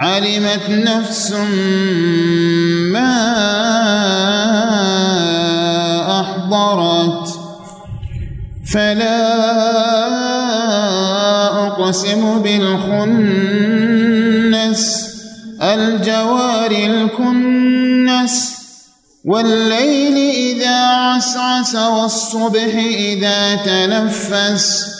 علمت نفس ما أحضرت فلا أقسم بالخنس الجوار الكنس والليل إذا عسعس والصبح إذا تنفس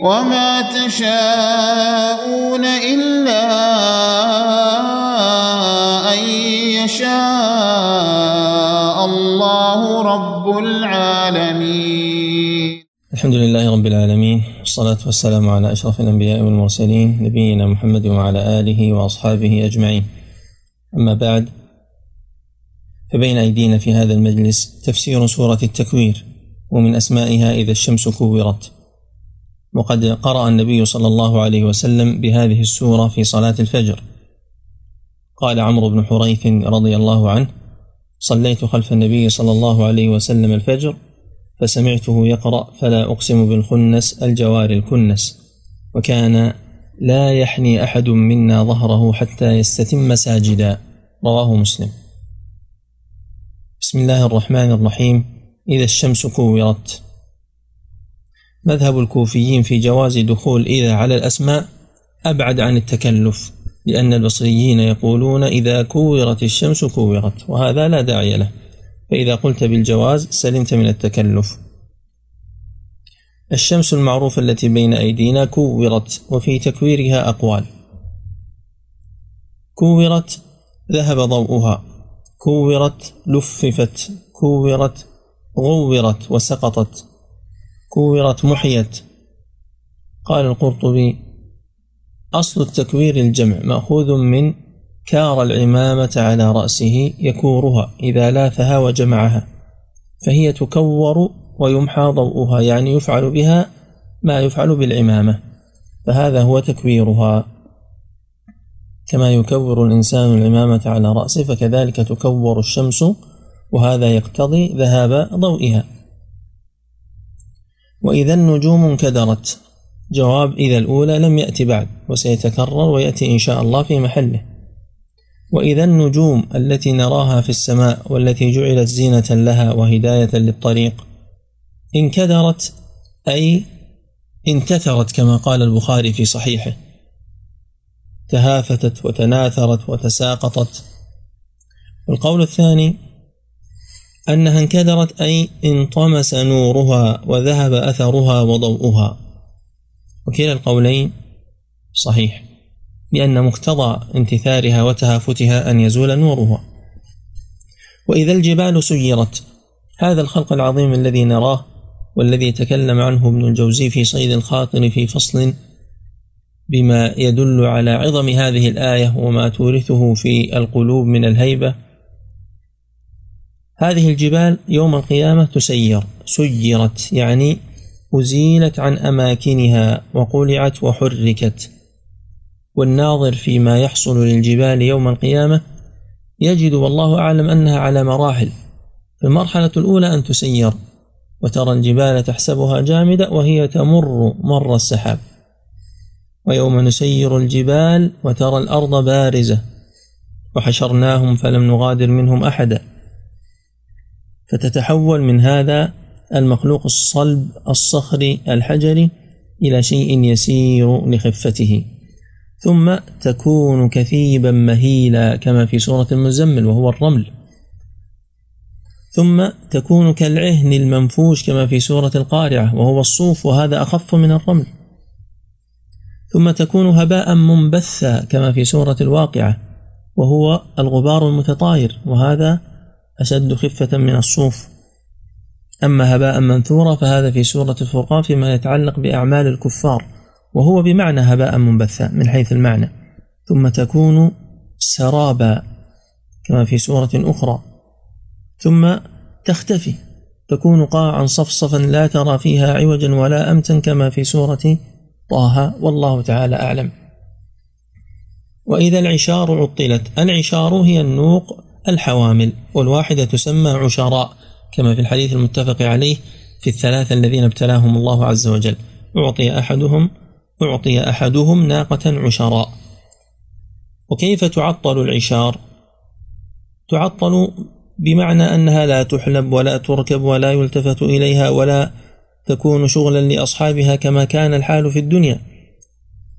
وما تشاءون إلا أن يشاء الله رب العالمين. الحمد لله رب العالمين والصلاة والسلام على أشرف الأنبياء والمرسلين نبينا محمد وعلى آله وأصحابه أجمعين. أما بعد فبين أيدينا في هذا المجلس تفسير سورة التكوير ومن أسمائها إذا الشمس كورت. وقد قرأ النبي صلى الله عليه وسلم بهذه السورة في صلاة الفجر. قال عمرو بن حريث رضي الله عنه صليت خلف النبي صلى الله عليه وسلم الفجر فسمعته يقرأ فلا أقسم بالخنس الجوار الكنس وكان لا يحني أحد منا ظهره حتى يستتم ساجدا رواه مسلم. بسم الله الرحمن الرحيم. إذا الشمس كورت مذهب الكوفيين في جواز دخول إذا على الأسماء أبعد عن التكلف لأن البصريين يقولون إذا كورت الشمس كورت وهذا لا داعي له. فإذا قلت بالجواز سلمت من التكلف. الشمس المعروفة التي بين أيدينا كورت وفي تكويرها أقوال. كورت ذهب ضوءها. كورت لففت. كورت غورت وسقطت. كورت محيت. قال القرطبي أصل التكوير الجمع مأخوذ من كار العمامة على رأسه يكورها إذا لاثها وجمعها فهي تكور ويمحى ضوءها يعني يفعل بها ما يفعل بالعمامة فهذا هو تكويرها. كما يكور الإنسان العمامة على رأسه فكذلك تكور الشمس وهذا يقتضي ذهاب ضوئها. وإذا النجوم انكدرت. جواب إذا الأولى لم يأتي بعد وسيتكرر ويأتي إن شاء الله في محله. وإذا النجوم التي نراها في السماء والتي جعلت زينة لها وهداية للطريق انكدرت أي انتثرت كما قال البخاري في صحيحه. تهافتت وتناثرت وتساقطت. القول الثاني أنها انكدرت أي انطمس نورها وذهب أثرها وضوءها. وكلا القولين صحيح لأن مقتضى انتثارها وتهافتها أن يزول نورها. وإذا الجبال سيرت هذا الخلق العظيم الذي نراه والذي تكلم عنه ابن الجوزي في صيد الخاطر في فصل بما يدل على عظم هذه الآية وما تورثه في القلوب من الهيبة هذه الجبال يوم القيامة تسير. سيرت يعني أزيلت عن أماكنها وقلعت وحركت. والناظر فيما يحصل للجبال يوم القيامة يجد والله أعلم أنها على مراحل. المرحلة الأولى أن تسير وترى الجبال تحسبها جامدة وهي تمر مر السحاب. ويوم نسير الجبال وترى الأرض بارزة وحشرناهم فلم نغادر منهم أحدا. فتتحول من هذا المخلوق الصلب الصخري الحجري إلى شيء يسير لخفته. ثم تكون كثيبا مهيلا كما في سورة المزمل وهو الرمل. ثم تكون كالعهن المنفوش كما في سورة القارعة وهو الصوف وهذا أخف من الرمل. ثم تكون هباء منبثا كما في سورة الواقعة وهو الغبار المتطاير وهذا أشد خفة من الصوف. أما هباء منثورا فهذا في سورة الفرقان فيما يتعلق بأعمال الكفار وهو بمعنى هباء منبثا من حيث المعنى. ثم تكون سرابا كما في سورة أخرى. ثم تختفي تكون قاعا صفصفا لا ترى فيها عوجا ولا أمتا كما في سورة طه والله تعالى أعلم. وإذا العشار عطلت العشار هي النوق الحوامل والواحدة تسمى عشراء كما في الحديث المتفق عليه في الثلاثة الذين ابتلاهم الله عز وجل. أعطي أحدهم أعطي أحدهم ناقة عشراء. وكيف تعطل العشار؟ تعطل بمعنى أنها لا تحلب ولا تركب ولا يلتفت إليها ولا تكون شغلا لأصحابها كما كان الحال في الدنيا.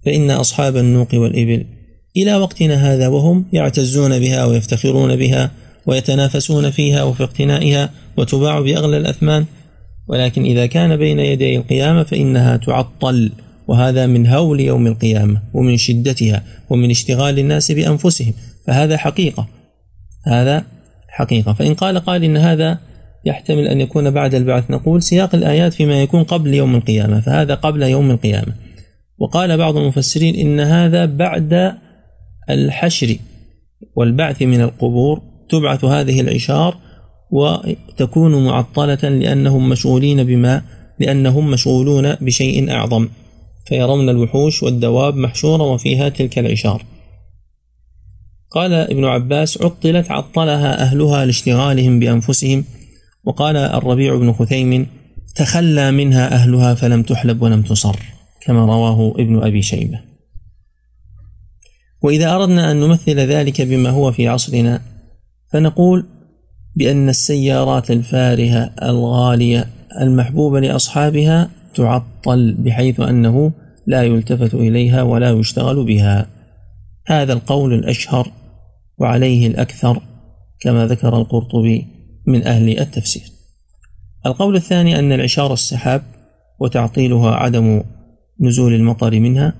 فإن أصحاب النوق والإبل إلى وقتنا هذا وهم يعتزون بها ويفتخرون بها ويتنافسون فيها وفي اقتنائها وتباع بأغلى الأثمان. ولكن إذا كان بين يدي القيامة فإنها تعطل وهذا من هول يوم القيامة ومن شدتها ومن اشتغال الناس بأنفسهم. فهذا حقيقة هذا حقيقة. فإن قال قال إن هذا يحتمل أن يكون بعد البعث نقول سياق الآيات فيما يكون قبل يوم القيامة فهذا قبل يوم القيامة. وقال بعض المفسرين إن هذا بعد الحشر والبعث من القبور تبعث هذه العشار وتكون معطلة لأنهم مشغولين بما لأنهم مشغولون بشيء أعظم فيرون الوحوش والدواب محشورة وفيها تلك العشار. قال ابن عباس عطلت عطلها أهلها لاشتغالهم بأنفسهم. وقال الربيع بن خثيم تخلى منها أهلها فلم تحلب ولم تصر كما رواه ابن أبي شيبة. وإذا أردنا أن نمثل ذلك بما هو في عصرنا فنقول بأن السيارات الفارهة الغالية المحبوبة لأصحابها تعطل بحيث أنه لا يلتفت إليها ولا يشتغل بها. هذا القول الأشهر وعليه الأكثر كما ذكر القرطبي من أهل التفسير. القول الثاني أن العشار السحاب وتعطيلها عدم نزول المطر منها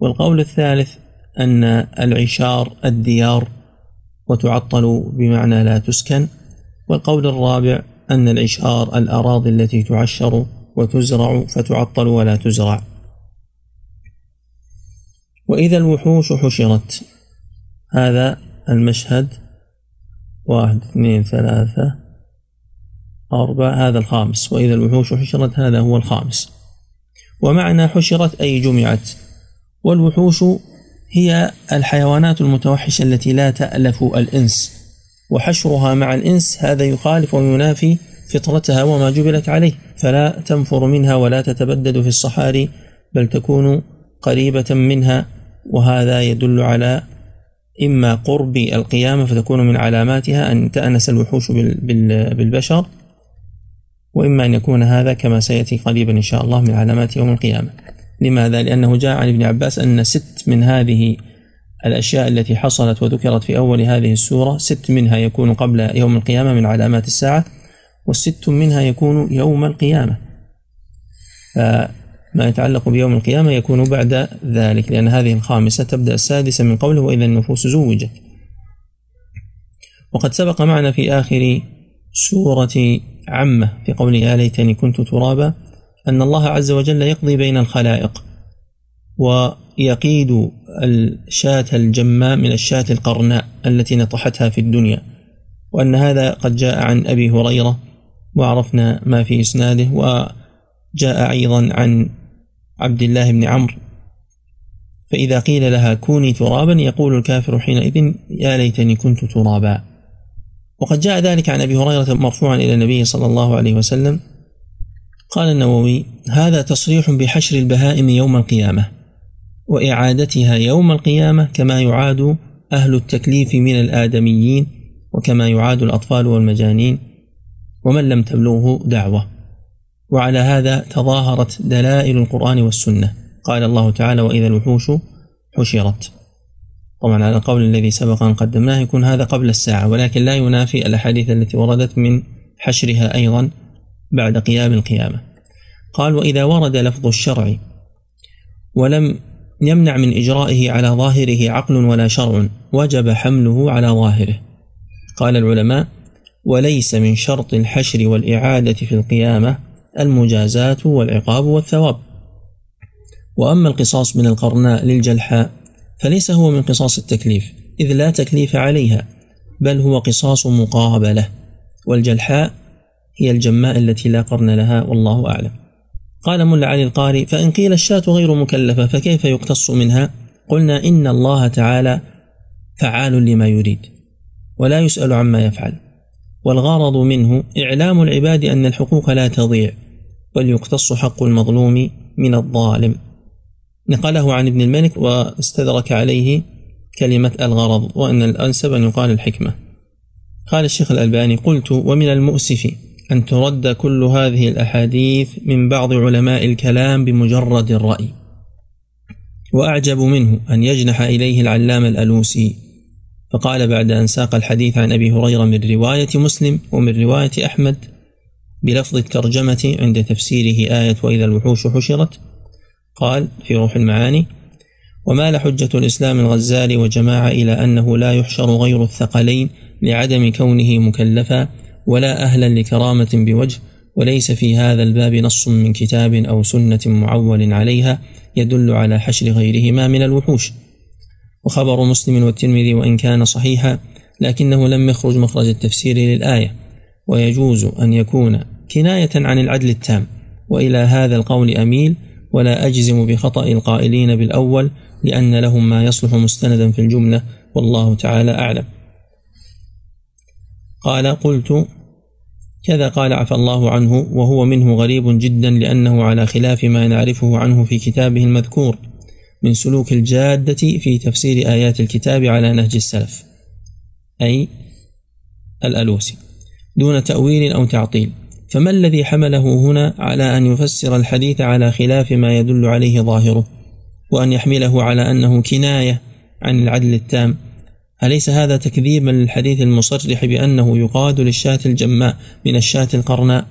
والقول الثالث أن العشار الديار وتعطل بمعنى لا تسكن والقول الرابع أن العشار الأراضي التي تعشر وتزرع فتعطل ولا تزرع. وإذا الوحوش حشرت هذا المشهد واحد اثنين ثلاثة أربعة هذا الخامس. وإذا الوحوش حشرت هذا هو الخامس. ومعنى حشرت أي جمعت والوحوش هي الحيوانات المتوحشة التي لا تألف الإنس وحشرها مع الإنس هذا يخالف وينافي فطرتها وما جبلت عليه فلا تنفر منها ولا تتبدد في الصحاري بل تكون قريبة منها وهذا يدل على إما قرب القيامة فتكون من علاماتها أن تأنس الوحوش بالبشر وإما أن يكون هذا كما سيأتي قريبا إن شاء الله من علامات يوم القيامة. لماذا؟ لأنه جاء عن ابن عباس أن ست من هذه الأشياء التي حصلت وذكرت في أول هذه السورة ست منها يكون قبل يوم القيامة من علامات الساعة والست منها يكون يوم القيامة فما يتعلق بيوم القيامة يكون بعد ذلك لأن هذه الخامسة تبدأ السادسة من قوله وإذا النفوس زوجت وقد سبق معنا في آخر سورة عامة في قوله يا ليتني كنت ترابا أن الله عز وجل يقضي بين الخلائق ويقيد الشاة الجماء من الشاة القرناء التي نطحتها في الدنيا. وأن هذا قد جاء عن أبي هريرة وعرفنا ما في إسناده وجاء أيضا عن عبد الله بن عمرو. فإذا قيل لها كوني ترابا يقول الكافر حينئذ يا ليتني كنت ترابا. وقد جاء ذلك عن أبي هريرة مرفوعا إلى النبي صلى الله عليه وسلم قال النووي هذا تصريح بحشر البهائم يوم القيامة وإعادتها يوم القيامة كما يعاد أهل التكليف من الآدميين وكما يعاد الأطفال والمجانين ومن لم تبلغه دعوة. وعلى هذا تظاهرت دلائل القرآن والسنة. قال الله تعالى وإذا الوحوش حشرت. طبعا على القول الذي سبق أن قدمناه يكون هذا قبل الساعة ولكن لا ينافي الأحاديث التي وردت من حشرها أيضا. بعد قيام القيامة. قال وإذا ورد لفظ الشرع ولم يمنع من إجرائه على ظاهره عقل ولا شرع وجب حمله على ظاهره. قال العلماء وليس من شرط الحشر والإعادة في القيامة المجازاة والعقاب والثواب. وأما القصاص من القرناء للجلحاء فليس هو من قصاص التكليف إذ لا تكليف عليها بل هو قصاص مقابلة والجلحاء هي الجماء التي لا قرن لها والله أعلم. قال ملا علي القاري فإن قيل الشاة غير مكلفة فكيف يقتص منها؟ قلنا إن الله تعالى فعال لما يريد ولا يسأل عما يفعل. والغرض منه إعلام العباد أن الحقوق لا تضيع بل يقتص حق المظلوم من الظالم. نقله عن ابن الملك واستدرك عليه كلمة الغرض وأن الأنسب أن يقال الحكمة. قال الشيخ الألباني قلت ومن المؤسف أن ترد كل هذه الأحاديث من بعض علماء الكلام بمجرد الرأي. وأعجب منه أن يجنح إليه العلامة الألوسي. فقال بعد أن ساق الحديث عن أبي هريرة من رواية مسلم ومن رواية أحمد بلفظ الترجمة عند تفسيره آية وإذا الوحوش حشرت قال في روح المعاني ومال حجة الإسلام الغزالي وجماعة إلى أنه لا يحشر غير الثقلين لعدم كونه مكلفا ولا أهلا لكرامة بوجه وليس في هذا الباب نص من كتاب أو سنة معول عليها يدل على حشر غيرهما من الوحوش. وخبر مسلم والترمذي وإن كان صحيحا لكنه لم يخرج مخرج التفسير للآية. ويجوز أن يكون كناية عن العدل التام. وإلى هذا القول أميل ولا أجزم بخطأ القائلين بالأول لأن لهم ما يصلح مستندا في الجملة والله تعالى أعلم. قال قلت كذا قال عفى الله عنه وهو منه غريب جدا لأنه على خلاف ما نعرفه عنه في كتابه المذكور من سلوك الجادة في تفسير آيات الكتاب على نهج السلف أي الألوسي دون تأويل أو تعطيل. فما الذي حمله هنا على أن يفسر الحديث على خلاف ما يدل عليه ظاهره وأن يحمله على أنه كناية عن العدل التام؟ أليس هذا تكذيبا للحديث المصرح بأنه يقاد للشاة الجماء من الشاة القرناء؟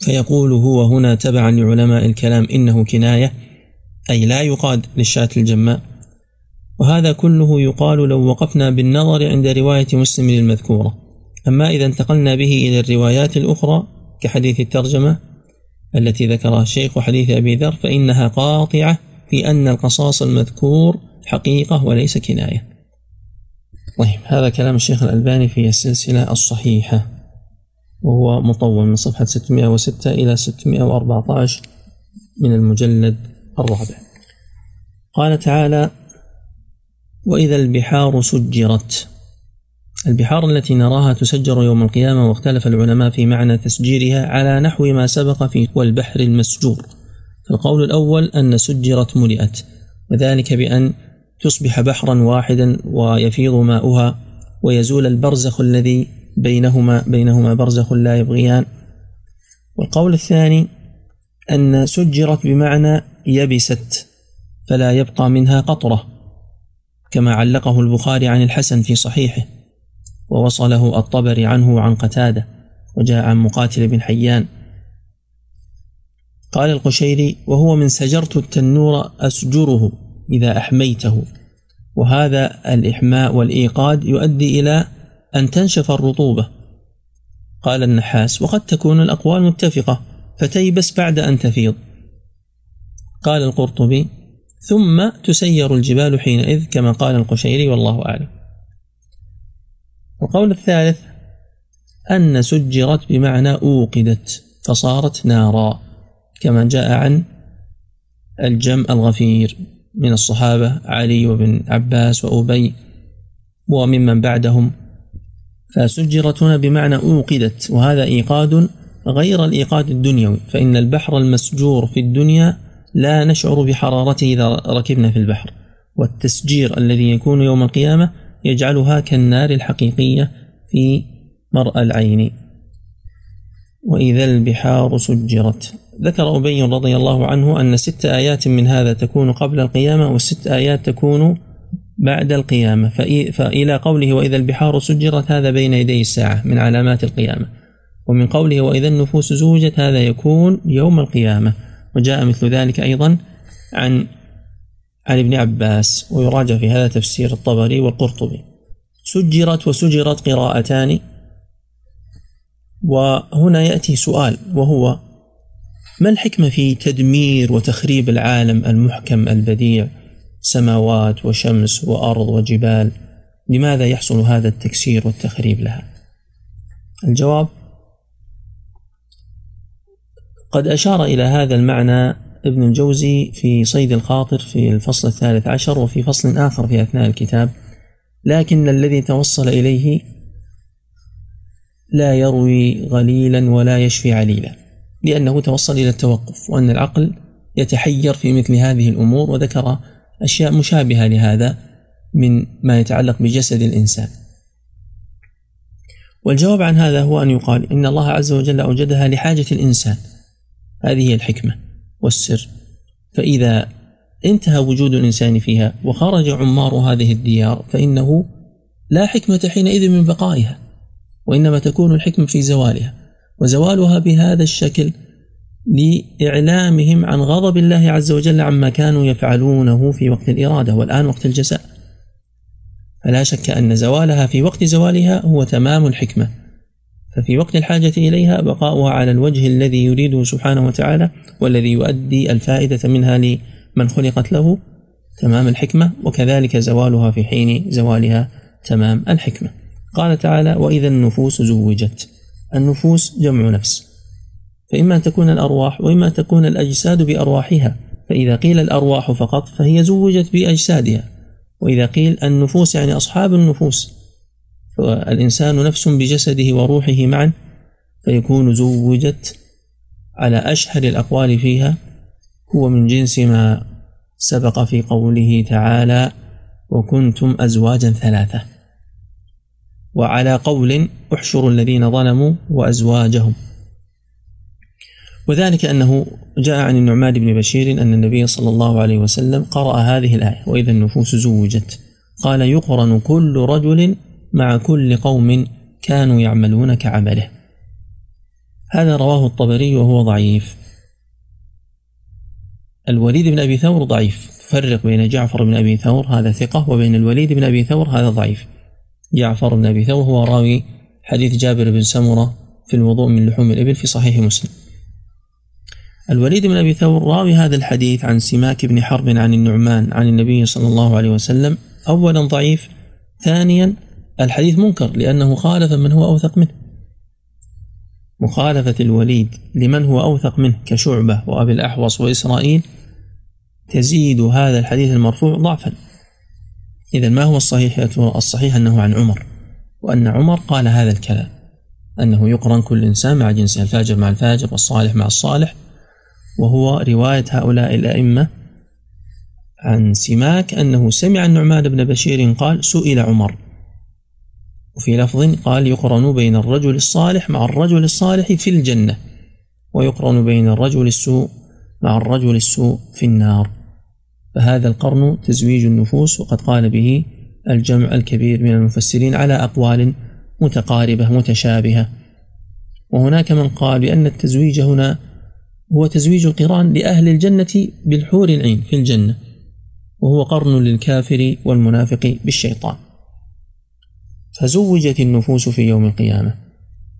فيقول هو هنا تبعا لعلماء الكلام إنه كناية أي لا يقاد للشاة الجماء. وهذا كله يقال لو وقفنا بالنظر عند رواية مسلم المذكورة. أما إذا انتقلنا به إلى الروايات الأخرى كحديث الترجمة التي ذكرها الشيخ وحديث أبي ذر فإنها قاطعة في أن القصاص المذكور حقيقة وليس كناية. طيب هذا كلام الشيخ الألباني في السلسلة الصحيحة وهو مطول من صفحة 606 إلى 614 من المجلد الرابع. قال تعالى وإذا البحار سجرت. البحار التي نراها تسجر يوم القيامة واختلف العلماء في معنى تسجيرها على نحو ما سبق في والبحر المسجور. فالقول الأول أن سجرت ملئت وذلك بأن تصبح بحرا واحدا ويفيض ماؤها ويزول البرزخ الذي بينهما بينهما برزخ لا يبغيان. والقول الثاني أن سجرت بمعنى يبست فلا يبقى منها قطرة كما علقه البخاري عن الحسن في صحيحه ووصله الطبري عنه عن قتادة وجاء عن مقاتل بن حيان. قال القشيري وهو من سجرت التنور أسجره إذا أحميته. وهذا الإحماء والإيقاد يؤدي إلى أن تنشف الرطوبة. قال النحاس وقد تكون الأقوال متفقة فتيبس بعد أن تفيض. قال القرطبي ثم تسير الجبال حينئذ كما قال القشيري والله أعلم. القول الثالث أن سجرت بمعنى أوقدت فصارت نارا كما جاء عن الجم الغفير. من الصحابة علي وابن عباس وأبي وممن بعدهم. فسجرت هنا بمعنى أوقدت وهذا إيقاد غير الإيقاد الدنيوي فإن البحر المسجور في الدنيا لا نشعر بحرارته إذا ركبنا في البحر. والتسجير الذي يكون يوم القيامة يجعلها كالنار الحقيقية في مرأى العين. وإذا البحار سجرت. ذكر أبي رضي الله عنه أن ست آيات من هذا تكون قبل القيامة والست آيات تكون بعد القيامة. فإلى قوله وإذا البحار سجرت هذا بين يدي الساعة من علامات القيامة. ومن قوله وإذا النفوس زوجت هذا يكون يوم القيامة. وجاء مثل ذلك أيضا عن عن ابن عباس ويراجع في هذا تفسير الطبري والقرطبي. سجرت وسجرت قراءتان. وهنا يأتي سؤال وهو ما الحكمة في تدمير وتخريب العالم المحكم البديع؟ سماوات وشمس وأرض وجبال. لماذا يحصل هذا التكسير والتخريب لها؟ الجواب قد أشار إلى هذا المعنى ابن الجوزي في صيد الخاطر في الفصل الثالث عشر وفي فصل آخر في أثناء الكتاب. لكن الذي توصل إليه لا يروي غليلا ولا يشفي عليلا. لأنه توصل إلى التوقف وأن العقل يتحير في مثل هذه الأمور وذكر أشياء مشابهة لهذا من ما يتعلق بجسد الإنسان. والجواب عن هذا هو أن يقال إن الله عز وجل أوجدها لحاجة الإنسان. هذه هي الحكمة والسر. فإذا انتهى وجود الإنسان فيها وخرج عمار هذه الديار فإنه لا حكمة حينئذ من بقائها وإنما تكون الحكمة في زوالها. وزوالها بهذا الشكل لإعلامهم عن غضب الله عز وجل عما كانوا يفعلونه في وقت الإرادة والآن وقت الجزاء. فلا شك أن زوالها في وقت زوالها هو تمام الحكمة. ففي وقت الحاجة إليها بقاؤها على الوجه الذي يريده سبحانه وتعالى والذي يؤدي الفائدة منها لمن خلقت له تمام الحكمة وكذلك زوالها في حين زوالها تمام الحكمة. قال تعالى وإذا النفوس زوجت. النفوس جمع نفس. فإما أن تكون الأرواح وإما أن تكون الأجساد بأرواحها. فإذا قيل الأرواح فقط فهي زوجت بأجسادها. وإذا قيل النفوس يعني أصحاب النفوس. فالإنسان نفس بجسده وروحه معا فيكون زوجت على أشهر الأقوال فيها. هو من جنس ما سبق في قوله تعالى وكنتم أزواجا ثلاثة وعلى قول احشروا الذين ظلموا وأزواجهم. وذلك أنه جاء عن النعمان بن بشير أن النبي صلى الله عليه وسلم قرأ هذه الآية وإذا النفوس زوجت. قال يقرن كل رجل مع كل قوم كانوا يعملون كعمله. هذا رواه الطبري وهو ضعيف. الوليد بن أبي ثور ضعيف. فرق بين جعفر بن أبي ثور هذا ثقة وبين الوليد بن أبي ثور هذا ضعيف. جعفر بن أبي ثور هو راوي حديث جابر بن سمرة في الوضوء من لحوم الإبل في صحيح مسلم. الوليد بن أبي ثور راوي هذا الحديث عن سماك بن حرب عن النعمان عن النبي صلى الله عليه وسلم أولا ضعيف ثانيا الحديث منكر لأنه خالف من هو أوثق منه. مخالفة الوليد لمن هو أوثق منه كشعبة وأبي الأحوص وإسرائيل تزيد هذا الحديث المرفوع ضعفا. إذا ما هو الصحيح؟ الصحيح أنه عن عمر وأن عمر قال هذا الكلام أنه يقرن كل إنسان مع جنسه الفاجر مع الفاجر والصالح مع الصالح وهو رواية هؤلاء الأئمة عن سماك أنه سمع النعمان بن بشير قال سئل عمر وفي لفظ قال يقرن بين الرجل الصالح مع الرجل الصالح في الجنة ويقرن بين الرجل السوء مع الرجل السوء في النار. فهذا القرن تزويج النفوس وقد قال به الجمع الكبير من المفسرين على أقوال متقاربة متشابهة. وهناك من قال بأن التزويج هنا هو تزويج القران لأهل الجنة بالحور العين في الجنة. وهو قرن للكافر والمنافق بالشيطان. فزوجت النفوس في يوم القيامة.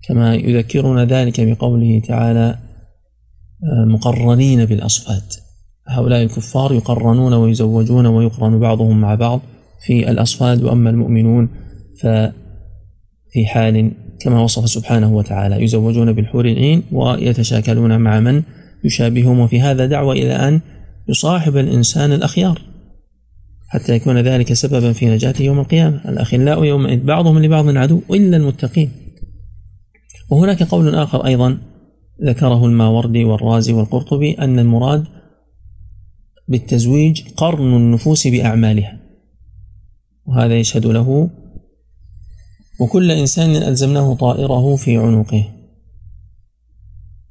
كما يذكرنا ذلك بقوله تعالى آه، مقرنين بالأصفاد. هؤلاء الكفار يقرنون ويزوجون ويقرن بعضهم مع بعض في الأصفاد وأما المؤمنون ففي حال كما وصف سبحانه وتعالى يزوجون بالحور العين ويتشاكلون مع من يشابههم. وفي هذا دعوة إلى أن يصاحب الإنسان الأخيار حتى يكون ذلك سببا في نجاته يوم القيامة. الأخلاء يومئذ بعضهم لبعض عدو إلا المتقين. وهناك قول آخر أيضا ذكره الماوردي والرازي والقرطبي أن المراد بالتزويج قرن النفوس بأعمالها. وهذا يشهد له وكل إنسان ألزمناه طائره في عنقه.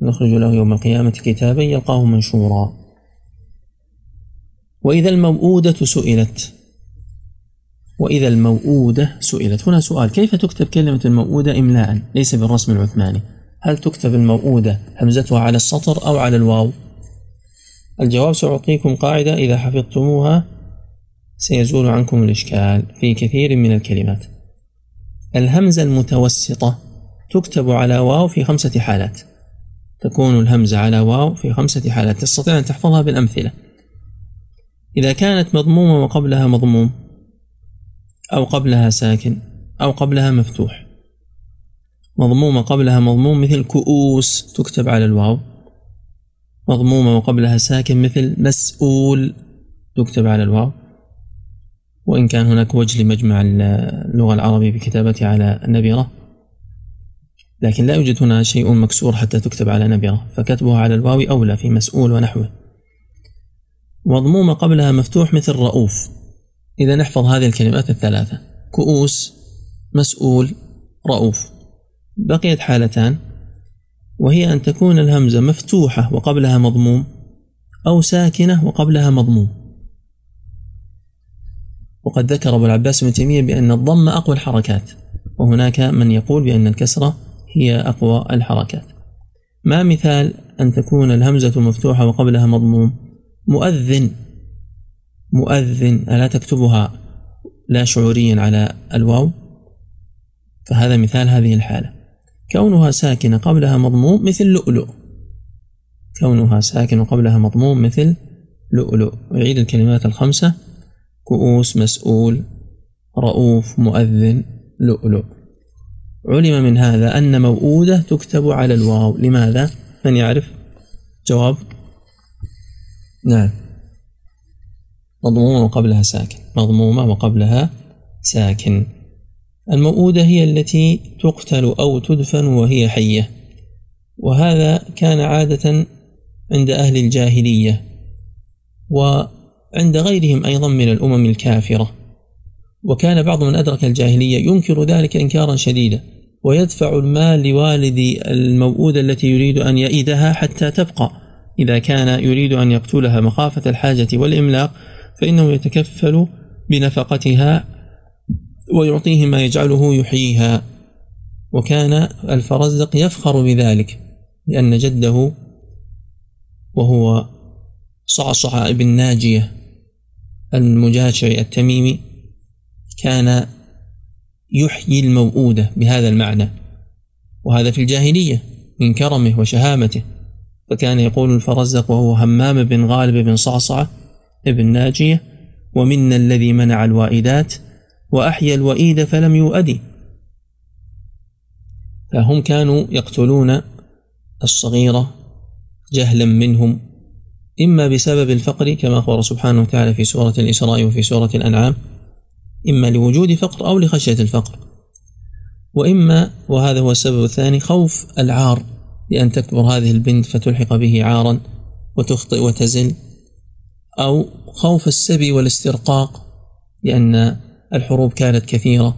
نخرج له يوم القيامة كتابا يلقاه منشورا. وإذا الموؤودة سئلت. وإذا الموؤودة سئلت. هنا سؤال كيف تكتب كلمة الموؤودة إملاء؟ ليس بالرسم العثماني. هل تكتب الموؤودة همزتها على السطر أو على الواو؟ الجواب سأعطيكم قاعدة إذا حفظتموها سيزول عنكم الإشكال في كثير من الكلمات. الهمزة المتوسطة تكتب على واو في خمسة حالات. تكون الهمزة على واو في خمسة حالات. تستطيع أن تحفظها بالأمثلة. إذا كانت مضمومة وقبلها مضموم أو قبلها ساكن أو قبلها مفتوح. مضمومة قبلها مضموم مثل كؤوس تكتب على الواو. مضمومة وقبلها ساكن مثل مسؤول. تكتب على الواو. وإن كان هناك وجه لمجمع اللغة العربية بكتابتها على نبرة لكن لا يوجد هنا شيء مكسور حتى تكتب على نبرة فكتبها على الواو أولى في مسؤول ونحوه. مضمومة قبلها مفتوح مثل رؤوف. إذا نحفظ هذه الكلمات الثلاثة. كؤوس مسؤول رؤوف. بقيت حالتان. وهي أن تكون الهمزة مفتوحة وقبلها مضموم أو ساكنة وقبلها مضموم. وقد ذكر أبو العباس بن تيمية بأن الضم أقوى الحركات وهناك من يقول بأن الكسرة هي أقوى الحركات. ما مثال أن تكون الهمزة مفتوحة وقبلها مضموم؟ مؤذن. مؤذن. ألا تكتبها لا شعوريا على الواو؟ فهذا مثال هذه الحالة. كونها ساكنة قبلها مضموم مثل لؤلؤ. كونها ساكنة قبلها مضموم مثل لؤلؤ. أعيد الكلمات الخمسة. كؤوس مسؤول رؤوف مؤذن لؤلؤ. علم من هذا أن موؤودة تكتب على الواو. لماذا؟ من يعرف؟ جواب. نعم. مضمومة وقبلها ساكن. مضمومة وقبلها ساكن. الموؤودة هي التي تقتل أو تدفن وهي حية. وهذا كان عادة عند أهل الجاهلية وعند غيرهم أيضا من الأمم الكافرة. وكان بعض من أدرك الجاهلية ينكر ذلك إنكارا شديدا ويدفع المال لوالد الموؤودة التي يريد أن يئدها حتى تبقى. إذا كان يريد أن يقتلها مخافة الحاجة والإملاق فإنه يتكفل بنفقتها ويعطيه ما يجعله يحييها. وكان الفرزدق يفخر بذلك لأن جده وهو صعصع بن ناجية المجاشع التميمي كان يحيي الموؤودة بهذا المعنى. وهذا في الجاهلية من كرمه وشهامته. فكان يقول الفرزدق وهو همام بن غالب بن صعصعة ابن ناجية ومنا الذي منع الوائدات وأحيا الوئيد فلم يؤدي. فهم كانوا يقتلون الصغيرة جهلا منهم إما بسبب الفقر كما أخبر سبحانه وتعالى في سورة الإسراء وفي سورة الأنعام إما لوجود فقر أو لخشية الفقر وإما وهذا هو السبب الثاني خوف العار لأن تكبر هذه البنت فتلحق به عارا وتخطئ وتزل أو خوف السبي والاسترقاق لأن الحروب كانت كثيرة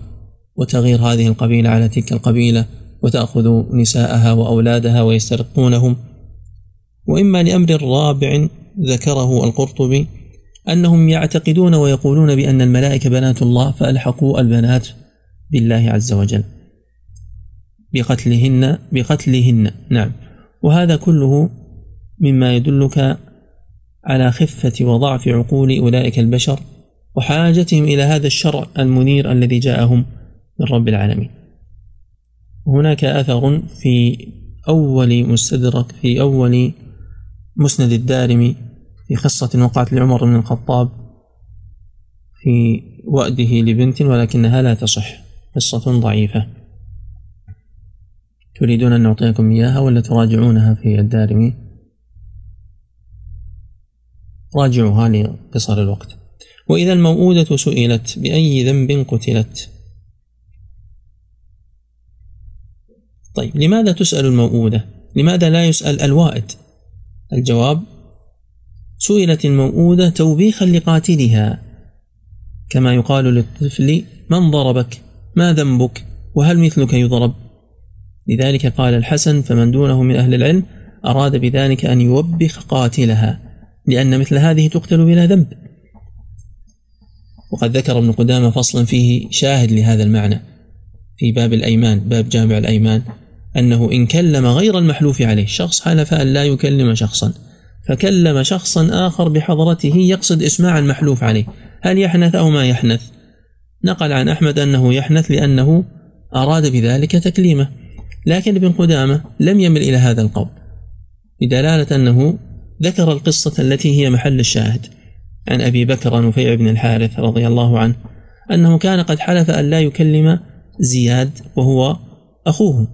وتغير هذه القبيلة على تلك القبيلة وتأخذ نساءها وأولادها ويسترقونهم. وإما لأمر رابع ذكره القرطبي أنهم يعتقدون ويقولون بأن الملائكة بنات الله فألحقوا البنات بالله عز وجل. بقتلهن بقتلهن نعم. وهذا كله مما يدلك على خفة وضعف عقول أولئك البشر وحاجتهم إلى هذا الشرع المنير الذي جاءهم من رب العالمين. هناك أثر في أول مستدرك في أول مسند الدارمي في قصة وقعت لعمر بن الخطاب في وأده لبنت ولكنها لا تصح قصة ضعيفة. تريدون أن نعطيكم إياها ولا تراجعونها في الدارمي؟ راجعوها لقصر الوقت. وإذا الموؤودة سئلت بأي ذنب قتلت. طيب لماذا تسأل الموؤودة؟ لماذا لا يسأل الوائد؟ الجواب سئلت الموؤودة توبيخا لقاتلها. كما يقال للطفل من ضربك؟ ما ذنبك؟ وهل مثلك يضرب؟ لذلك قال الحسن فمن دونه من أهل العلم أراد بذلك أن يوبخ قاتلها لأن مثل هذه تقتل بلا ذنب. وقد ذكر ابن قدامة فصلا فيه شاهد لهذا المعنى في باب الأيمان باب جامع الأيمان أنه إن كلم غير المحلوف عليه شخص حلف أن لا يكلم شخصا فكلم شخصا آخر بحضرته يقصد إسماع المحلوف عليه هل يحنث أو ما يحنث؟ نقل عن أحمد أنه يحنث لأنه أراد بذلك تكليمه لكن ابن قدامة لم يمل إلى هذا القول بدلالة أنه ذكر القصة التي هي محل الشاهد. عن أبي بكر نفيع بن الحارث رضي الله عنه أنه كان قد حلف أن لا يكلم زياد وهو أخوه.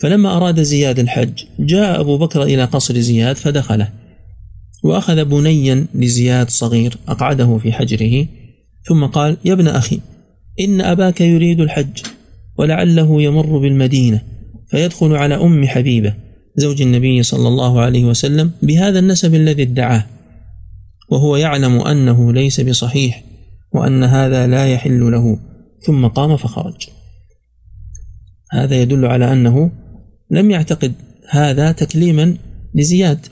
فلما أراد زياد الحج جاء أبو بكر إلى قصر زياد فدخله وأخذ بنيا لزياد صغير أقعده في حجره ثم قال يا ابن أخي إن أباك يريد الحج ولعله يمر بالمدينة فيدخل على أم حبيبة زوج النبي صلى الله عليه وسلم بهذا النسب الذي ادعاه. وهو يعلم أنه ليس بصحيح وأن هذا لا يحل له. ثم قام فخرج. هذا يدل على أنه لم يعتقد هذا تكليما لزياد.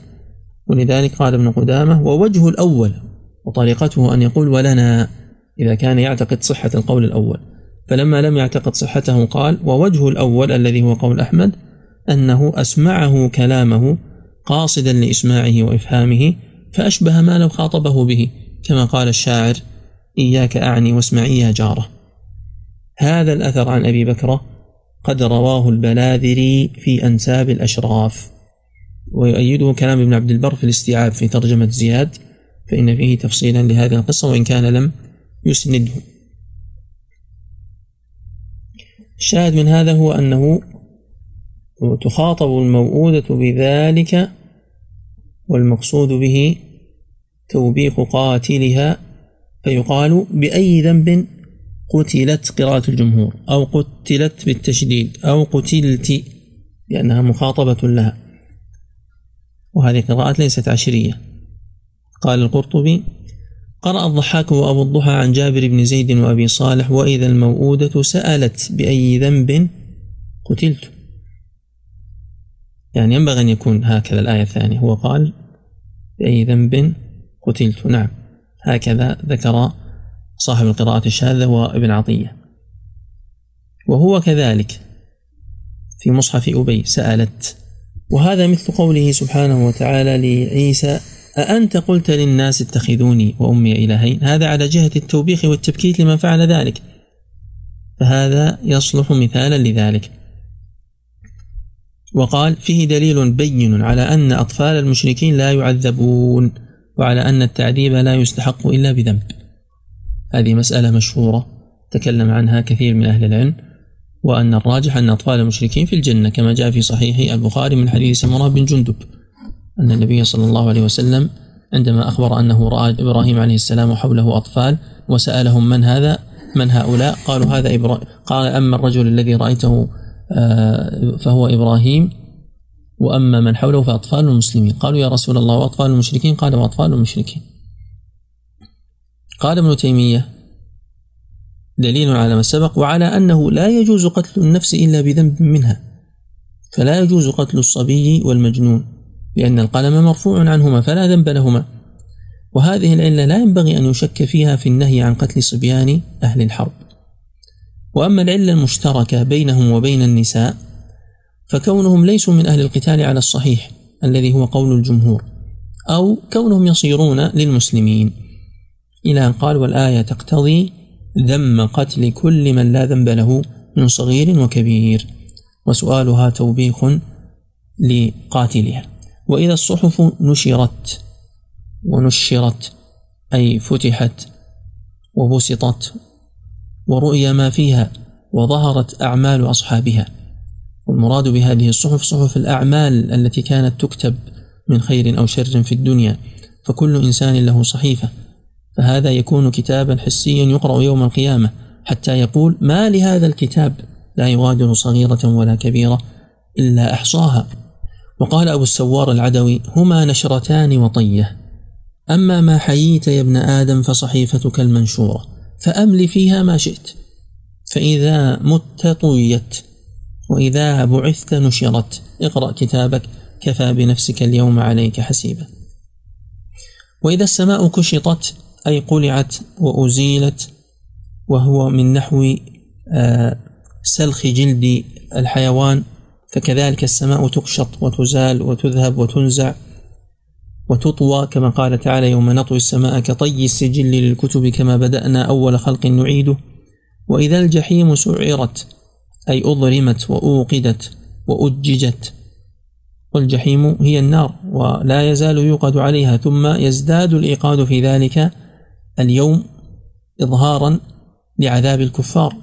ولذلك قال ابن قدامة ووجه الأول وطريقته أن يقول ولنا إذا كان يعتقد صحة القول الأول. فلما لم يعتقد صحته قال ووجه الأول الذي هو قول أحمد أنه أسمعه كلامه قاصدا لإسماعه وإفهامه فأشبه ما لو خاطبه به كما قال الشاعر إياك أعني واسمعي يا جارة هذا الأثر عن أبي بكرة قد رواه البلاذري في أنساب الأشراف ويؤيده كلام ابن عبد البر في الاستيعاب في ترجمة زياد فإن فيه تفصيلا لهذه القصة وإن كان لم يسنده. الشاهد من هذا هو أنه تخاطب الموؤودة بذلك والمقصود به توبيخ قاتلها فيقال بأي ذنب قتلت قراءة الجمهور أو قتلت بالتشديد أو قتلت لأنها مخاطبة لها. وهذه قراءات ليست عشرية. قال القرطبي قرأ الضحاك وأبو الضحى عن جابر بن زيد وأبي صالح وإذا الموؤودة سألت بأي ذنب قتلت. يعني ينبغي أن يكون هكذا الآية الثانية. هو قال بأي ذنب قتلت. نعم. هكذا ذكر صاحب القراءة الشاذة هو ابن عطية. وهو كذلك في مصحف أبي سألت وهذا مثل قوله سبحانه وتعالى لعيسى أأنت قلت للناس اتخذوني وأمي إلهين؟ هذا على جهة التوبيخ والتبكيت لمن فعل ذلك. فهذا يصلح مثالا لذلك. وقال فيه دليل بين على أن أطفال المشركين لا يعذبون وعلى أن التعذيب لا يستحق إلا بذنب. هذه مسألة مشهورة تكلم عنها كثير من أهل العلم وأن الراجح أن أطفال المشركين في الجنة كما جاء في صحيح البخاري من حديث سمرة بن جندب أن النبي صلى الله عليه وسلم عندما أخبر أنه رأى إبراهيم عليه السلام وحوله أطفال وسألهم من هذا من هؤلاء؟ قالوا هذا إبراهيم قال أما الرجل الذي رأيته فهو إبراهيم. وأما من حوله فأطفال المسلمين. قالوا يا رسول الله وأطفال المشركين؟ قال وأطفال المشركين. قال ابن تيمية دليل على ما سبق وعلى أنه لا يجوز قتل النفس إلا بذنب منها. فلا يجوز قتل الصبي والمجنون لأن القلم مرفوع عنهما فلا ذنب لهما. وهذه العلة لا ينبغي أن يشك فيها في النهي عن قتل صبيان أهل الحرب. وأما العلة المشتركة بينهم وبين النساء فكونهم ليسوا من أهل القتال على الصحيح الذي هو قول الجمهور أو كونهم يصيرون للمسلمين. إلى أن قال والآية تقتضي ذم قتل كل من لا ذنب له من صغير وكبير. وسؤالها توبيخ لقاتلها. وإذا الصحف نشرت ونشرت أي فتحت وبسطت ورؤي ما فيها وظهرت أعمال أصحابها. والمراد بهذه الصحف صحف الأعمال التي كانت تكتب من خير أو شر في الدنيا فكل إنسان له صحيفة. فهذا يكون كتابا حسيا يقرأ يوم القيامة حتى يقول ما لهذا الكتاب؟ لا يغادر صغيرة ولا كبيرة إلا أحصاها. وقال أبو السوار العدوي هما نشرتان وطية. أما ما حييت يا ابن آدم فصحيفتك المنشورة. فأمل فيها ما شئت. فإذا مت طويت وإذا بعثت نشرت اقرأ كتابك كفى بنفسك اليوم عليك حسيبا. وإذا السماء كشطت أي قلعت وأزيلت وهو من نحو آه، سلخ جلد الحيوان فكذلك السماء تقشط وتزال وتذهب وتنزع. وتطوى كما قال تعالى يوم نطوي السماء كطي السجل للكتب كما بدأنا أول خلق نعيده. وإذا الجحيم سعرت أي أضرمت وأوقدت وأججت. والجحيم هي النار ولا يزال يوقد عليها ثم يزداد الإيقاد في ذلك اليوم إظهارا لعذاب الكفار.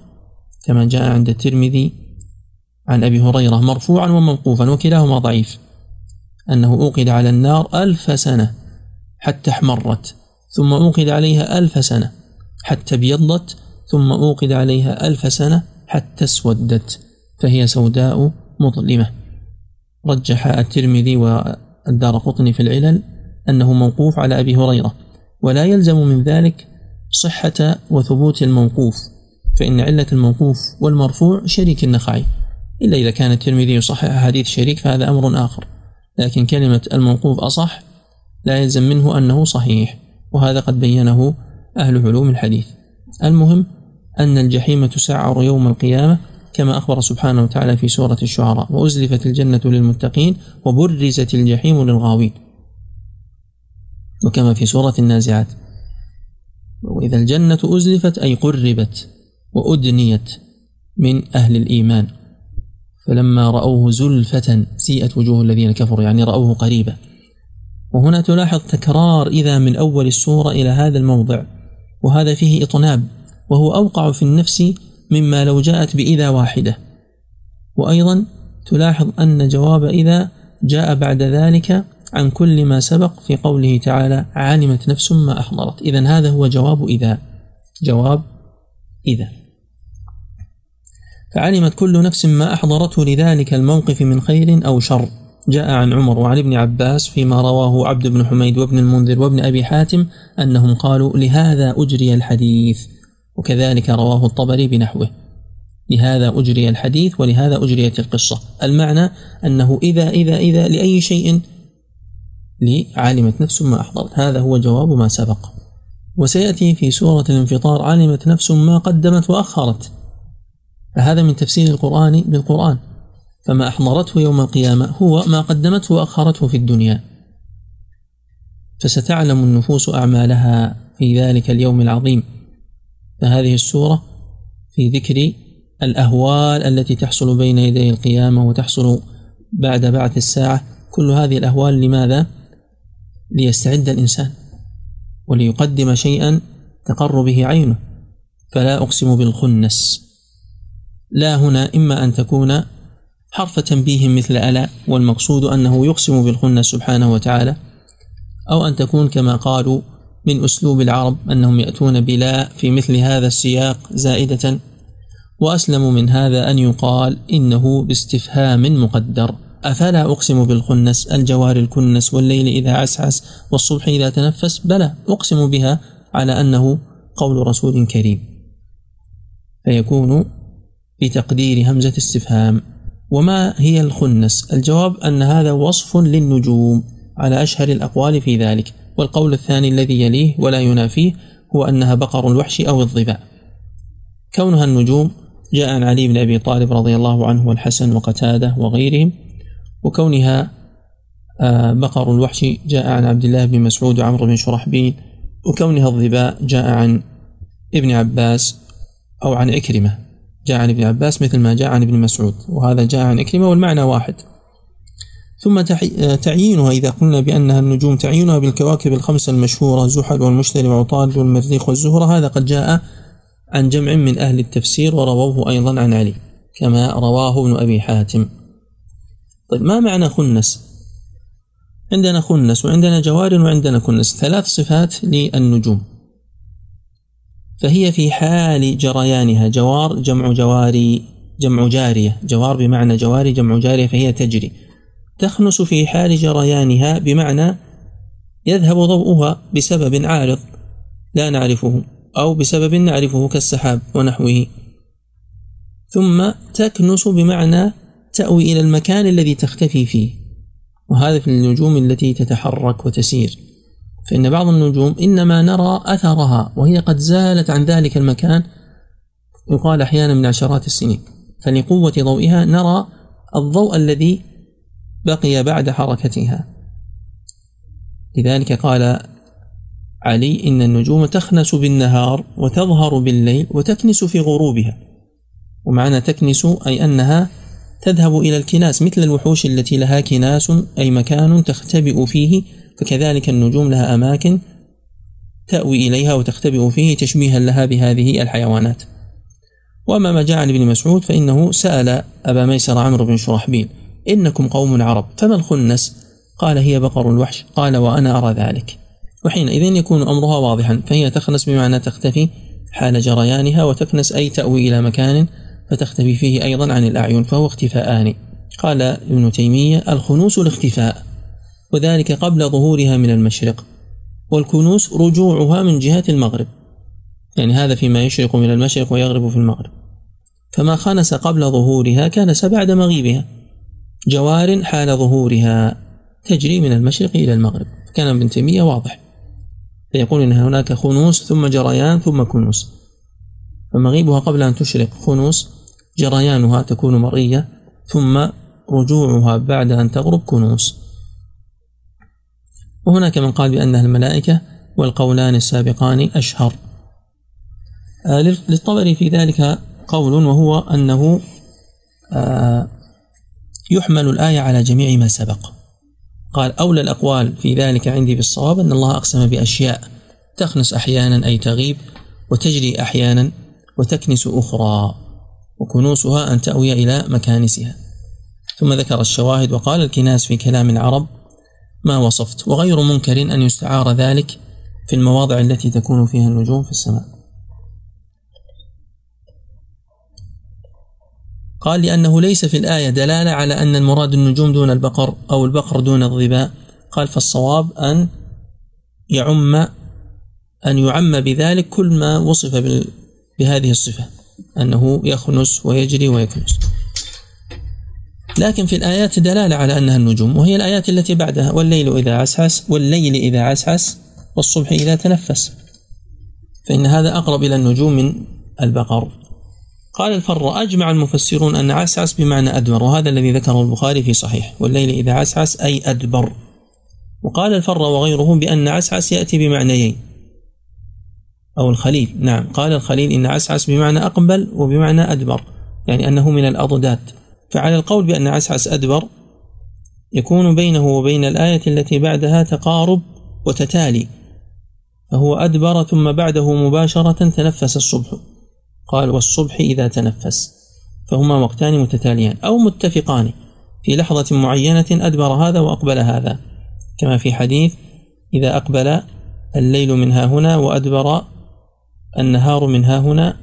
كما جاء عند الترمذي عن أبي هريرة مرفوعا وموقوفا وكلاهما ضعيف. أنه أوقد على النار ألف سنة حتى احمرت ثم أوقد عليها ألف سنة حتى ابيضت ثم أوقد عليها ألف سنة حتى اسودت فهي سوداء مظلمة. رجح الترمذي والدار قطني في العلل أنه موقوف على أبي هريرة ولا يلزم من ذلك صحة وثبوت الموقوف فإن علة الموقوف والمرفوع شريك النخعي إلا إذا كان الترمذي يصحح حديث شريك فهذا أمر آخر. لكن كلمة الموقوف أصح لا يلزم منه أنه صحيح وهذا قد بينه أهل علوم الحديث. المهم أن الجحيم تسعر يوم القيامة كما أخبر سبحانه وتعالى في سورة الشعراء وأزلفت الجنة للمتقين وبرزت الجحيم للغاوين. وكما في سورة النازعات وإذا الجنة أزلفت أي قربت وأدنيت من أهل الإيمان. فلما رأوه زلفة سيئت وجوه الذين كفروا يعني رأوه قريبا. وهنا تلاحظ تكرار إذا من أول السورة إلى هذا الموضع وهذا فيه إطناب وهو أوقع في النفس مما لو جاءت بإذا واحدة. وأيضا تلاحظ أن جواب إذا جاء بعد ذلك عن كل ما سبق في قوله تعالى علمت نفس ما أحضرت إذا هذا هو جواب إذا. جواب إذا. فعلمت كل نفس ما أحضرته لذلك الموقف من خير أو شر. جاء عن عمر وعن ابن عباس فيما رواه عبد بن حميد وابن المنذر وابن أبي حاتم أنهم قالوا لهذا أجري الحديث وكذلك رواه الطبري بنحوه. لهذا أجري الحديث ولهذا أجريت القصة. المعنى أنه إذا إذا إذا لأي شيء لعلمت نفس ما أحضرت. هذا هو جواب ما سبق. وسيأتي في سورة الانفطار علمت نفس ما قدمت وأخرت. فهذا من تفسير القرآن بالقرآن. فما أحضرته يوم القيامة هو ما قدمته وأخرته في الدنيا. فستعلم النفوس أعمالها في ذلك اليوم العظيم. فهذه السورة في ذكر الأهوال التي تحصل بين يدي القيامة وتحصل بعد بعث الساعة. كل هذه الأهوال لماذا؟ ليستعد الإنسان وليقدم شيئا تقر به عينه. فلا أقسم بالخنس. لا هنا إما أن تكون حرف تنبيه مثل ألا والمقصود أنه يقسم بالخنس سبحانه وتعالى أو أن تكون كما قالوا من أسلوب العرب أنهم يأتون بلا في مثل هذا السياق زائدة وأسلم من هذا أن يقال إنه باستفهام مقدر. أفلا أقسم بالخنس الجوار الكنس والليل إذا عسعس والصبح إذا تنفس؟ بلى أقسم بها على أنه قول رسول كريم. فيكون بتقدير همزة استفهام وما هي الخنس؟ الجواب أن هذا وصف للنجوم على أشهر الأقوال في ذلك. والقول الثاني الذي يليه ولا ينافيه هو أنها بقر الوحش أو الظباء كونها النجوم جاء عن علي بن أبي طالب رضي الله عنه والحسن وقتادة وغيرهم وكونها آه، بقر الوحش جاء عن عبد الله بن مسعود وعمرو بن شرحبيل وكونها الظباء جاء عن ابن عباس أو عن عكرمة جاء عن ابن عباس مثل ما جاء عن ابن مسعود وهذا جاء عن إكرمة والمعنى واحد. ثم تعيينها إذا قلنا بأنها النجوم تعيينها بالكواكب الخمسة المشهورة زحل والمشتري وعطارد والمريخ والزهرة هذا قد جاء عن جمع من أهل التفسير ورووه أيضا عن علي كما رواه ابن أبي حاتم. طيب ما معنى خنس؟ عندنا خنس وعندنا جوار وعندنا كنس. ثلاث صفات للنجوم. فهي في حال جريانها. جوار جمع جواري جمع جارية. جوار بمعنى جواري جمع جارية فهي تجري. تخنس في حال جريانها بمعنى يذهب ضوءها بسبب عارض لا نعرفه أو بسبب نعرفه كالسحاب ونحوه. ثم تكنس بمعنى تأوي إلى المكان الذي تختفي فيه. وهذا في النجوم التي تتحرك وتسير. فإن بعض النجوم إنما نرى أثرها وهي قد زالت عن ذلك المكان يقال أحيانا من عشرات السنين. فلقوة ضوئها نرى الضوء الذي بقي بعد حركتها. لذلك قال علي إن النجوم تخنس بالنهار وتظهر بالليل وتكنس في غروبها. ومعنى تكنس أي أنها تذهب إلى الكناس مثل الوحوش التي لها كناس أي مكان تختبئ فيه فكذلك النجوم لها أماكن تأوي إليها وتختبئ فيه تشبيها لها بهذه الحيوانات. وأما ما جاء عن ابن مسعود فإنه سأل أبا ميسر عمرو بن شرحبيل إنكم قوم عرب فما الخنس؟ قال هي بقر الوحش قال وأنا أرى ذلك. وحينئذ يكون أمرها واضحا فهي تخنس بمعنى تختفي حال جريانها وتكنس أي تأوي إلى مكان فتختفي فيه أيضا عن الأعين فهو اختفاءان. قال ابن تيمية الخنوس الاختفاء. وذلك قبل ظهورها من المشرق والكنوس رجوعها من جهة المغرب. يعني هذا فيما يشرق من المشرق ويغرب في المغرب. فما خنس قبل ظهورها كنس بعد مغيبها. جوار حال ظهورها تجري من المشرق إلى المغرب. كان ابن تيمية واضح. فيقول إن هناك خنوس ثم جريان ثم كنوس فمغيبها قبل أن تشرق خنوس جريانها تكون مرئية ثم رجوعها بعد أن تغرب كنوس وهناك من قال بأنها الملائكة والقولان السابقان أشهر. آه، للطبري في ذلك قول وهو أنه آه، يحمل الآية على جميع ما سبق. قال أولى الأقوال في ذلك عندي بالصواب أن الله أقسم بأشياء تخنس أحيانا أي تغيب وتجري أحيانا وتكنس أخرى وكنوسها أن تأوي إلى مكانسها. ثم ذكر الشواهد وقال الكناس في كلام العرب ما وصفت وغير منكر أن يستعار ذلك في المواضع التي تكون فيها النجوم في السماء. قال لأنه ليس في الآية دلالة على أن المراد النجوم دون البقر أو البقر دون الظباء قال فالصواب أن يعم أن يعم بذلك كل ما وصف بهذه الصفة أنه يخنس ويجري ويكنس. لكن في الآيات دلالة على أنها النجوم وهي الآيات التي بعدها والليل إذا عسعس والليل إذا عسعس والصبح إذا تنفس. فإن هذا أقرب إلى النجوم من البقر. قال الفر أجمع المفسرون أن عسعس بمعنى أدبر وهذا الذي ذكره البخاري في صحيح. والليل إذا عسعس أي أدبر. وقال الفر وغيره بأن عسعس يأتي بمعنيين. أو الخليل. نعم قال الخليل إن عسعس بمعنى أقبل وبمعنى أدبر يعني أنه من الأضداد. فعلى القول بأن عسعس أدبر يكون بينه وبين الآية التي بعدها تقارب وتتالي فهو أدبر ثم بعده مباشرة تنفس الصبح. قال والصبح إذا تنفس فهما وقتان متتاليان أو متفقان. في لحظة معينة أدبر هذا وأقبل هذا. كما في حديث إذا أقبل الليل من ها هنا وأدبر النهار من ها هنا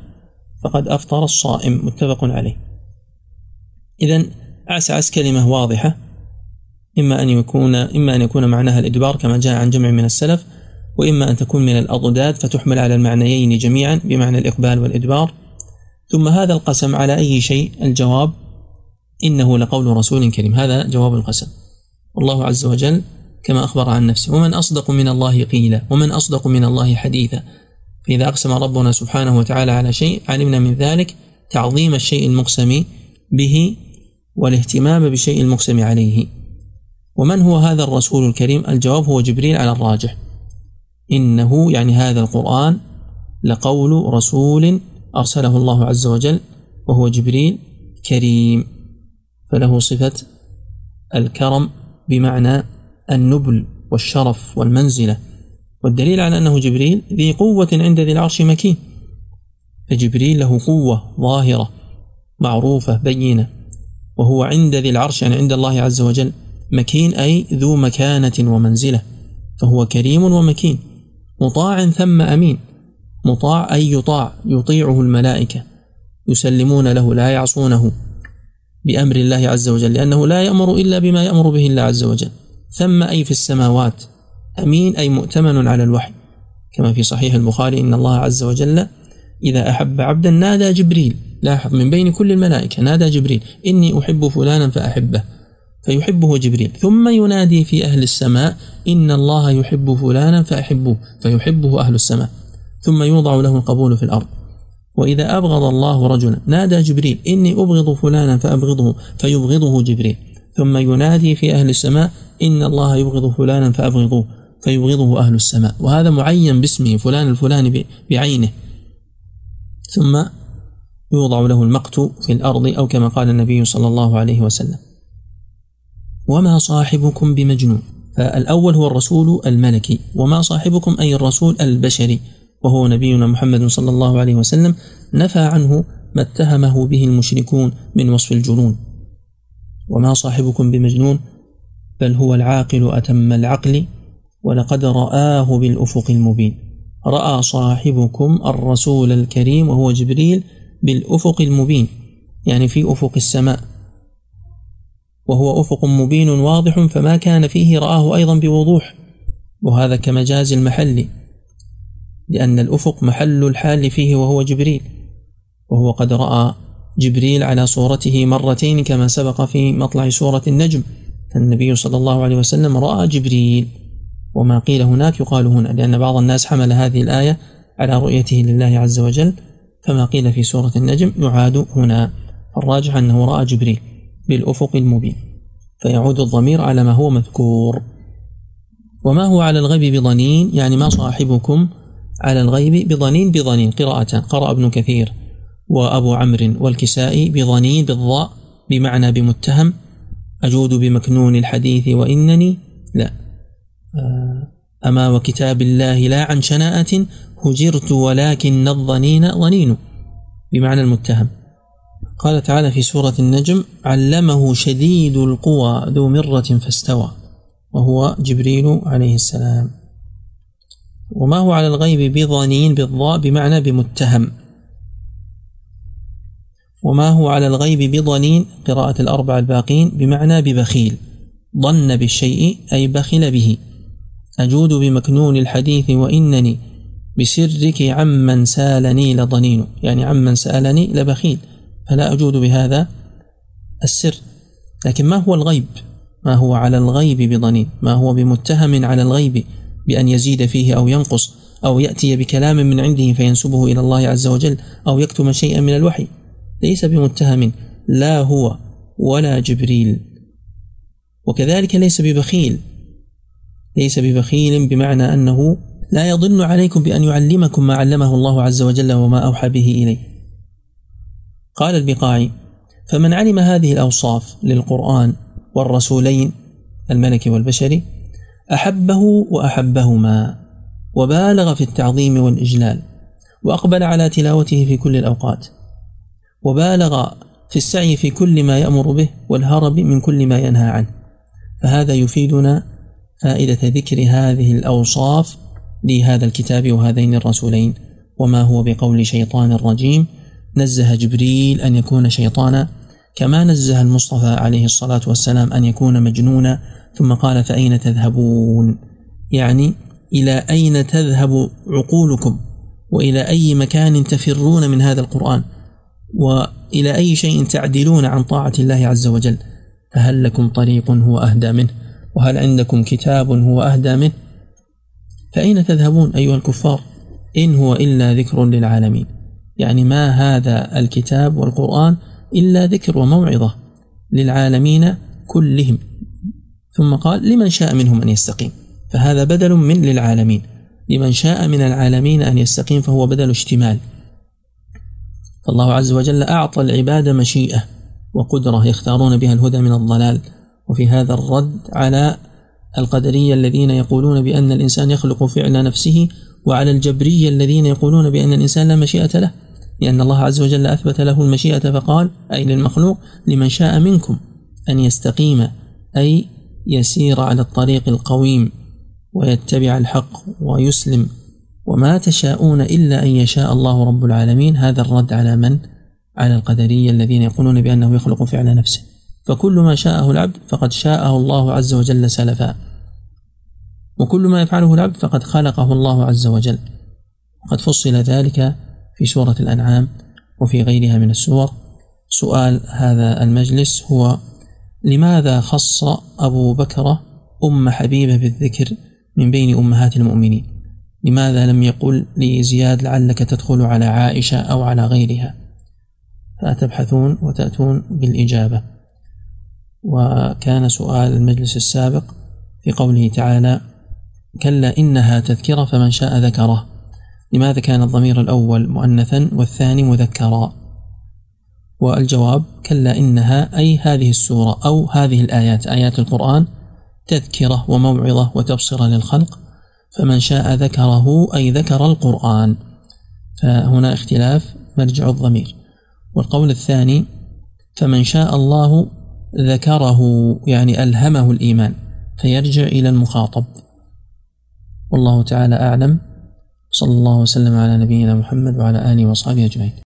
فقد أفطر الصائم. متفق عليه. إذا عسعس كلمة واضحة. إما أن يكون إما أن يكون معناها الإدبار كما جاء عن جمع من السلف وإما أن تكون من الأضداد فتحمل على المعنيين جميعا بمعنى الإقبال والإدبار. ثم هذا القسم على أي شيء؟ الجواب إنه لقول رسول كريم. هذا جواب القسم. والله عز وجل كما أخبر عن نفسه ومن أصدق من الله قيلا ومن أصدق من الله حديثا. فإذا أقسم ربنا سبحانه وتعالى على شيء علمنا من ذلك تعظيم الشيء المقسم به والاهتمام بشيء المقسم عليه. ومن هو هذا الرسول الكريم؟ الجواب هو جبريل على الراجح. إنه يعني هذا القرآن لقول رسول أرسله الله عز وجل وهو جبريل كريم. فله صفة الكرم بمعنى النبل والشرف والمنزلة. والدليل على أنه جبريل ذي قوة عند ذي العرش مكين. فجبريل له قوة ظاهرة. معروفة بينة. وهو عند ذي العرش يعني عند الله عز وجل. مكين أي ذو مكانة ومنزلة. فهو كريم ومكين. مطاع ثم أمين. مطاع أي يطاع يطيعه الملائكة. يسلمون له لا يعصونه. بأمر الله عز وجل. لأنه لا يأمر إلا بما يأمر به الله عز وجل. ثم أي في السماوات. أمين أي مؤتمن على الوحي. كما في صحيح البخاري إن الله عز وجل إذا أحب عبدا نادى جبريل. لاحظ من بين كل الملائكة نادى جبريل. إني أحب فلانا فأحبه. فيحبه جبريل. ثم ينادي في أهل السماء إن الله يحب فلانا فأحبه فيحبه أهل السماء. ثم يوضع له القبول في الأرض. وإذا أبغض الله رجلا نادى جبريل. إني أبغض فلانا فأبغضه. فيبغضه جبريل. ثم ينادي في أهل السماء إن الله يبغض فلانا فأبغضوه. فيبغضه أهل السماء. وهذا معين باسمه فلان الفلاني بعينه. ثم يوضع له المقت في الأرض أو كما قال النبي صلى الله عليه وسلم. وما صاحبكم بمجنون؟ فالأول هو الرسول الملكي. وما صاحبكم أي الرسول البشري؟ وهو نبينا محمد صلى الله عليه وسلم. نفى عنه ما اتهمه به المشركون من وصف الجنون. وما صاحبكم بمجنون؟ بل هو العاقل أتم العقل ولقد رآه بالأفق المبين. رأى صاحبكم الرسول الكريم وهو جبريل بالأفق المبين يعني في أفق السماء. وهو أفق مبين واضح فما كان فيه رآه أيضا بوضوح وهذا كمجاز المحل لأن الأفق محل الحال فيه وهو جبريل. وهو قد رأى جبريل على صورته مرتين كما سبق في مطلع سورة النجم فالنبي صلى الله عليه وسلم رأى جبريل. وما قيل هناك يقال هنا لأن بعض الناس حمل هذه الآية على رؤيته لله عز وجل فما قيل في سورة النجم يعاد هنا. الراجح أنه رأى جبريل بالأفق المبين فيعود الضمير على ما هو مذكور. وما هو على الغيب بضنين؟ يعني ما صاحبكم على الغيب بضنين بضنين؟ قراءة. قرأ ابن كثير وأبو عمرو والكسائي بضنين بالضاء بمعنى بمتهم أجود بمكنون الحديث وإنني لا. أما وكتاب الله لا عن شناءة هجرت ولكن الظنين ظنين بمعنى المتهم. قال تعالى في سورة النجم علمه شديد القوى ذو مرة فاستوى وهو جبريل عليه السلام. وما هو على الغيب بظنين بالضاء بمعنى بمتهم. وما هو على الغيب بظنين قراءة الأربع الباقين بمعنى ببخيل. ظن بالشيء أي بخل به. أجود بمكنون الحديث وإنني بسرك عمن سالني لضنين. يعني عمن سألني لبخيل. فلا أجود بهذا السر. لكن ما هو الغيب؟ ما هو على الغيب بضنين؟ ما هو بمتهم على الغيب بأن يزيد فيه أو ينقص؟ أو يأتي بكلام من عنده فينسبه إلى الله عز وجل؟ أو يكتم شيئا من الوحي؟ ليس بمتهم. لا هو ولا جبريل. وكذلك ليس ببخيل. ليس ببخيل بمعنى أنه لا يضن عليكم بأن يعلمكم ما علمه الله عز وجل وما أوحى به إليه. قال البقاعي فمن علم هذه الأوصاف للقرآن والرسولين الملك والبشري أحبه وأحبهما وبالغ في التعظيم والإجلال وأقبل على تلاوته في كل الأوقات وبالغ في السعي في كل ما يأمر به والهرب من كل ما ينهى عنه فهذا يفيدنا فائدة ذكر هذه الأوصاف لهذا الكتاب وهذين الرسولين. وما هو بقول شيطان رجيم نزه جبريل أن يكون شيطانا. كما نزه المصطفى عليه الصلاة والسلام أن يكون مجنونا. ثم قال فأين تذهبون؟ يعني إلى أين تذهب عقولكم؟ وإلى أي مكان تفرون من هذا القرآن؟ وإلى أي شيء تعدلون عن طاعة الله عز وجل؟ فهل لكم طريق هو أهدى منه؟ وهل عندكم كتاب هو أهدى منه؟ فأين تذهبون أيها الكفار؟ إن هو إلا ذكر للعالمين. يعني ما هذا الكتاب والقرآن إلا ذكر وموعظة للعالمين كلهم. ثم قال لمن شاء منهم أن يستقيم؟ فهذا بدل من للعالمين. لمن شاء من العالمين أن يستقيم فهو بدل اشتمال. فالله عز وجل أعطى العباد مشيئة وقدرة يختارون بها الهدى من الضلال. وفي هذا الرد على القدرية الذين يقولون بأن الإنسان يخلق فعل نفسه وعلى الجبرية الذين يقولون بأن الإنسان لا مشيئة له لأن الله عز وجل أثبت له المشيئة فقال أي للمخلوق لمن شاء منكم أن يستقيم أي يسير على الطريق القويم ويتبع الحق ويسلم وما تشاءون إلا أن يشاء الله رب العالمين هذا الرد على من؟ على القدرية الذين يقولون بأنه يخلق فعل نفسه فكل ما شاءه العبد فقد شاءه الله عز وجل سلفا. وكل ما يفعله العبد فقد خلقه الله عز وجل. وقد فصل ذلك في سورة الأنعام وفي غيرها من السور. سؤال هذا المجلس هو لماذا خص أبو بكر أم حبيبة بالذكر من بين أمهات المؤمنين؟ لماذا لم يقل لزياد لعلك تدخل على عائشة أو على غيرها؟ فتبحثون وتأتون بالإجابة. وكان سؤال المجلس السابق في قوله تعالى كلا إنها تذكرة فمن شاء ذكره. لماذا كان الضمير الأول مؤنثا والثاني مذكرا؟ والجواب كلا إنها أي هذه السورة أو هذه الآيات آيات القرآن تذكرة وموعظة وتبصرة للخلق فمن شاء ذكره أي ذكر القرآن. فهنا اختلاف مرجع الضمير. والقول الثاني فمن شاء الله ذكره يعني ألهمه الإيمان فيرجع إلى المخاطب. والله تعالى أعلم. صلى الله وسلم على نبينا محمد وعلى آله وصحبه أجمعين.